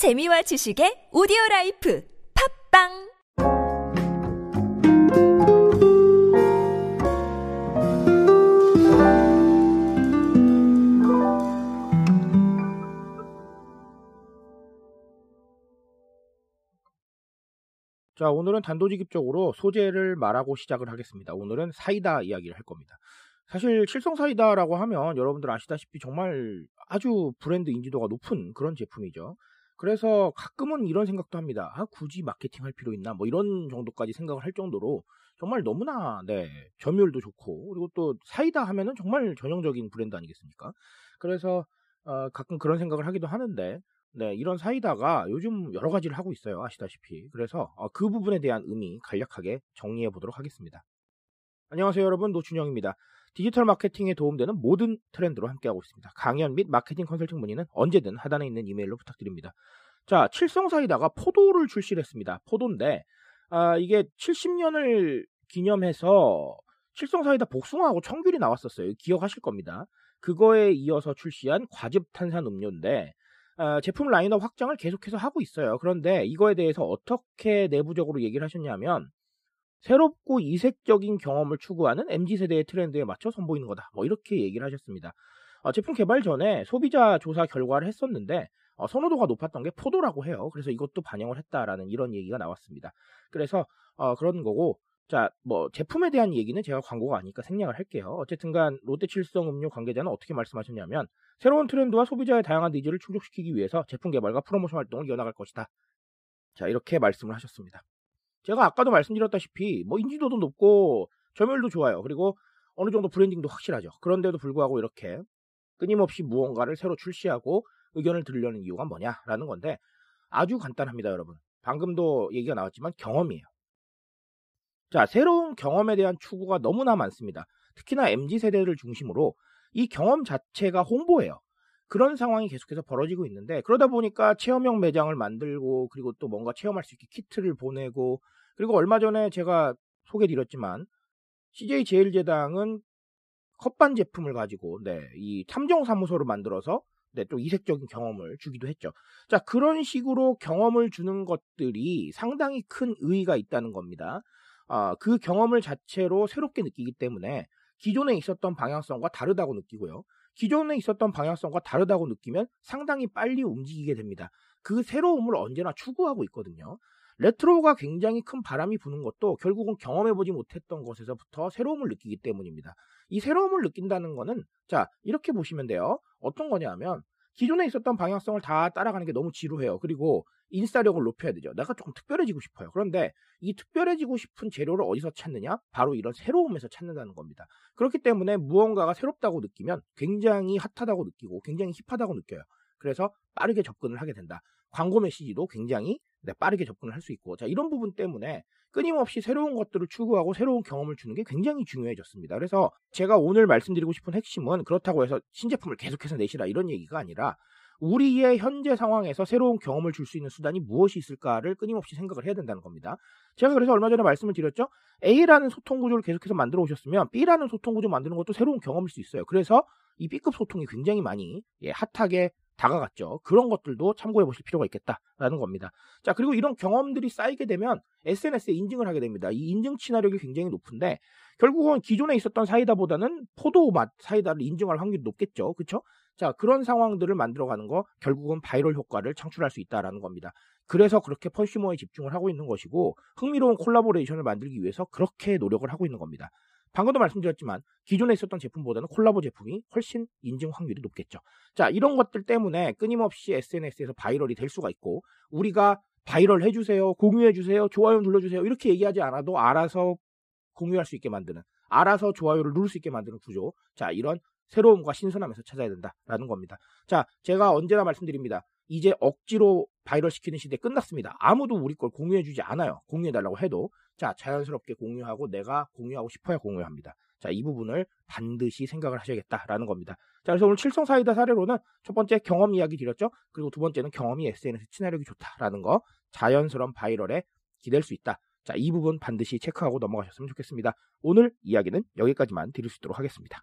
재미와 지식의 오디오 라이프 팟빵 자, 오늘은 단도직입적으로 소재를 말하고 시작을 하겠습니다. 오늘은 사이다 이야기를 할 겁니다. 사실 칠성 사이다라고 하면 여러분들 아시다시피 정말 아주 브랜드 인지도가 높은 그런 제품이죠. 그래서 가끔은 이런 생각도 합니다. 아, 굳이 마케팅 할 필요 있나? 뭐 이런 정도까지 생각을 할 정도로 정말 너무나 네, 점유율도 좋고 그리고 또 사이다 하면은 정말 전형적인 브랜드 아니겠습니까? 그래서 어, 가끔 그런 생각을 하기도 하는데 네, 이런 사이다가 요즘 여러 가지를 하고 있어요. 아시다시피. 그래서 어, 그 부분에 대한 의미 간략하게 정리해 보도록 하겠습니다. 안녕하세요, 여러분. 노준영입니다. 디지털 마케팅에 도움되는 모든 트렌드로 함께하고 있습니다. 강연 및 마케팅 컨설팅 문의는 언제든 하단에 있는 이메일로 부탁드립니다. 자, 칠성 사이다가 포도를 출시를 했습니다. 포도인데 아, 이게 70년을 기념해서 칠성 사이다 복숭아하고 청귤이 나왔었어요. 기억하실 겁니다. 그거에 이어서 출시한 과즙 탄산 음료인데 어, 제품 라인업 확장을 계속해서 하고 있어요. 그런데 이거에 대해서 어떻게 내부적으로 얘기를 하셨냐면 새롭고 이색적인 경험을 추구하는 MZ세대의 트렌드에 맞춰 선보이는 거다. 뭐 이렇게 얘기를 하셨습니다. 어, 제품 개발 전에 소비자 조사 결과를 했었는데 어, 선호도가 높았던 게 포도라고 해요. 그래서 이것도 반영을 했다라는 이런 얘기가 나왔습니다. 그래서 어, 그런 거고 자, 뭐 제품에 대한 얘기는 제가 광고가 아니니까 생략을 할게요. 어쨌든간 롯데칠성 음료 관계자는 어떻게 말씀하셨냐면 새로운 트렌드와 소비자의 다양한 needs를 충족시키기 위해서 제품 개발과 프로모션 활동을 이어나갈 것이다. 자, 이렇게 말씀을 하셨습니다. 제가 아까도 말씀드렸다시피 뭐 인지도도 높고 점유율도 좋아요. 그리고 어느 정도 브랜딩도 확실하죠. 그런데도 불구하고 이렇게 끊임없이 무언가를 새로 출시하고 의견을 들으려는 이유가 뭐냐라는 건데 아주 간단합니다, 여러분. 방금도 얘기가 나왔지만 경험이에요. 자, 새로운 경험에 대한 추구가 너무나 많습니다. 특히나 MZ 세대를 중심으로 이 경험 자체가 홍보예요. 그런 상황이 계속해서 벌어지고 있는데 그러다 보니까 체험형 매장을 만들고 그리고 또 뭔가 체험할 수 있게 키트를 보내고 그리고 얼마 전에 제가 소개드렸지만 CJ 제일제당은 컵반 제품을 가지고 네, 이 탐정 사무소를 만들어서 네, 또 이색적인 경험을 주기도 했죠. 자, 그런 식으로 경험을 주는 것들이 상당히 큰 의의가 있다는 겁니다. 아, 그 경험을 자체로 새롭게 느끼기 때문에 기존에 있었던 방향성과 다르다고 느끼고요. 기존에 있었던 방향성과 다르다고 느끼면 상당히 빨리 움직이게 됩니다. 그 새로움을 언제나 추구하고 있거든요. 레트로가 굉장히 큰 바람이 부는 것도 결국은 경험해보지 못했던 것에서부터 새로움을 느끼기 때문입니다. 이 새로움을 느낀다는 거는 자 이렇게 보시면 돼요. 어떤 거냐면 기존에 있었던 방향성을 다 따라가는 게 너무 지루해요. 그리고 인싸력을 높여야 되죠. 내가 조금 특별해지고 싶어요. 그런데 이 특별해지고 싶은 재료를 어디서 찾느냐? 바로 이런 새로움에서 찾는다는 겁니다. 그렇기 때문에 무언가가 새롭다고 느끼면 굉장히 핫하다고 느끼고 굉장히 힙하다고 느껴요. 그래서 빠르게 접근을 하게 된다. 광고 메시지도 굉장히 네, 빠르게 접근을 할 수 있고 자 이런 부분 때문에 끊임없이 새로운 것들을 추구하고 새로운 경험을 주는 게 굉장히 중요해졌습니다. 그래서 제가 오늘 말씀드리고 싶은 핵심은 그렇다고 해서 신제품을 계속해서 내시라 이런 얘기가 아니라 우리의 현재 상황에서 새로운 경험을 줄 수 있는 수단이 무엇이 있을까를 끊임없이 생각을 해야 된다는 겁니다. 제가 그래서 얼마 전에 말씀을 드렸죠. A라는 소통 구조를 계속해서 만들어 오셨으면 B라는 소통 구조 만드는 것도 새로운 경험일 수 있어요. 그래서 이 B급 소통이 굉장히 많이 예, 핫하게 다가갔죠. 그런 것들도 참고해 보실 필요가 있겠다라는 겁니다. 자, 그리고 이런 경험들이 쌓이게 되면 SNS에 인증을 하게 됩니다. 이 인증 친화력이 굉장히 높은데 결국은 기존에 있었던 사이다보다는 포도 맛 사이다를 인증할 확률이 높겠죠. 그렇죠? 자, 그런 상황들을 만들어 가는 거 결국은 바이럴 효과를 창출할 수 있다라는 겁니다. 그래서 그렇게 funsumer에 집중을 하고 있는 것이고 흥미로운 콜라보레이션을 만들기 위해서 그렇게 노력을 하고 있는 겁니다. 방금도 말씀드렸지만 기존에 있었던 제품보다는 콜라보 제품이 훨씬 인증 확률이 높겠죠. 자, 이런 것들 때문에 끊임없이 SNS에서 viral이 될 수가 있고 우리가 바이럴 해주세요, 공유해주세요, 좋아요 눌러주세요 이렇게 얘기하지 않아도 알아서 공유할 수 있게 만드는 알아서 좋아요를 누를 수 있게 만드는 구조. 자, 이런 새로움과 신선함에서 찾아야 된다라는 겁니다. 자, 제가 언제나 말씀드립니다. 이제 억지로 바이럴 시키는 시대 끝났습니다. 아무도 우리 걸 공유해주지 않아요. 공유해달라고 해도. 자, 자연스럽게 공유하고 내가 공유하고 싶어야 공유합니다. 자, 이 부분을 반드시 생각을 하셔야겠다라는 겁니다. 자, 그래서 오늘 칠성 사이다 사례로는 첫 번째 경험 이야기 드렸죠. 그리고 두 번째는 경험이 SNS 친화력이 좋다라는 거. 자연스러운 바이럴에 기댈 수 있다. 자, 이 부분 반드시 체크하고 넘어가셨으면 좋겠습니다. 오늘 이야기는 여기까지만 드릴 수 있도록 하겠습니다.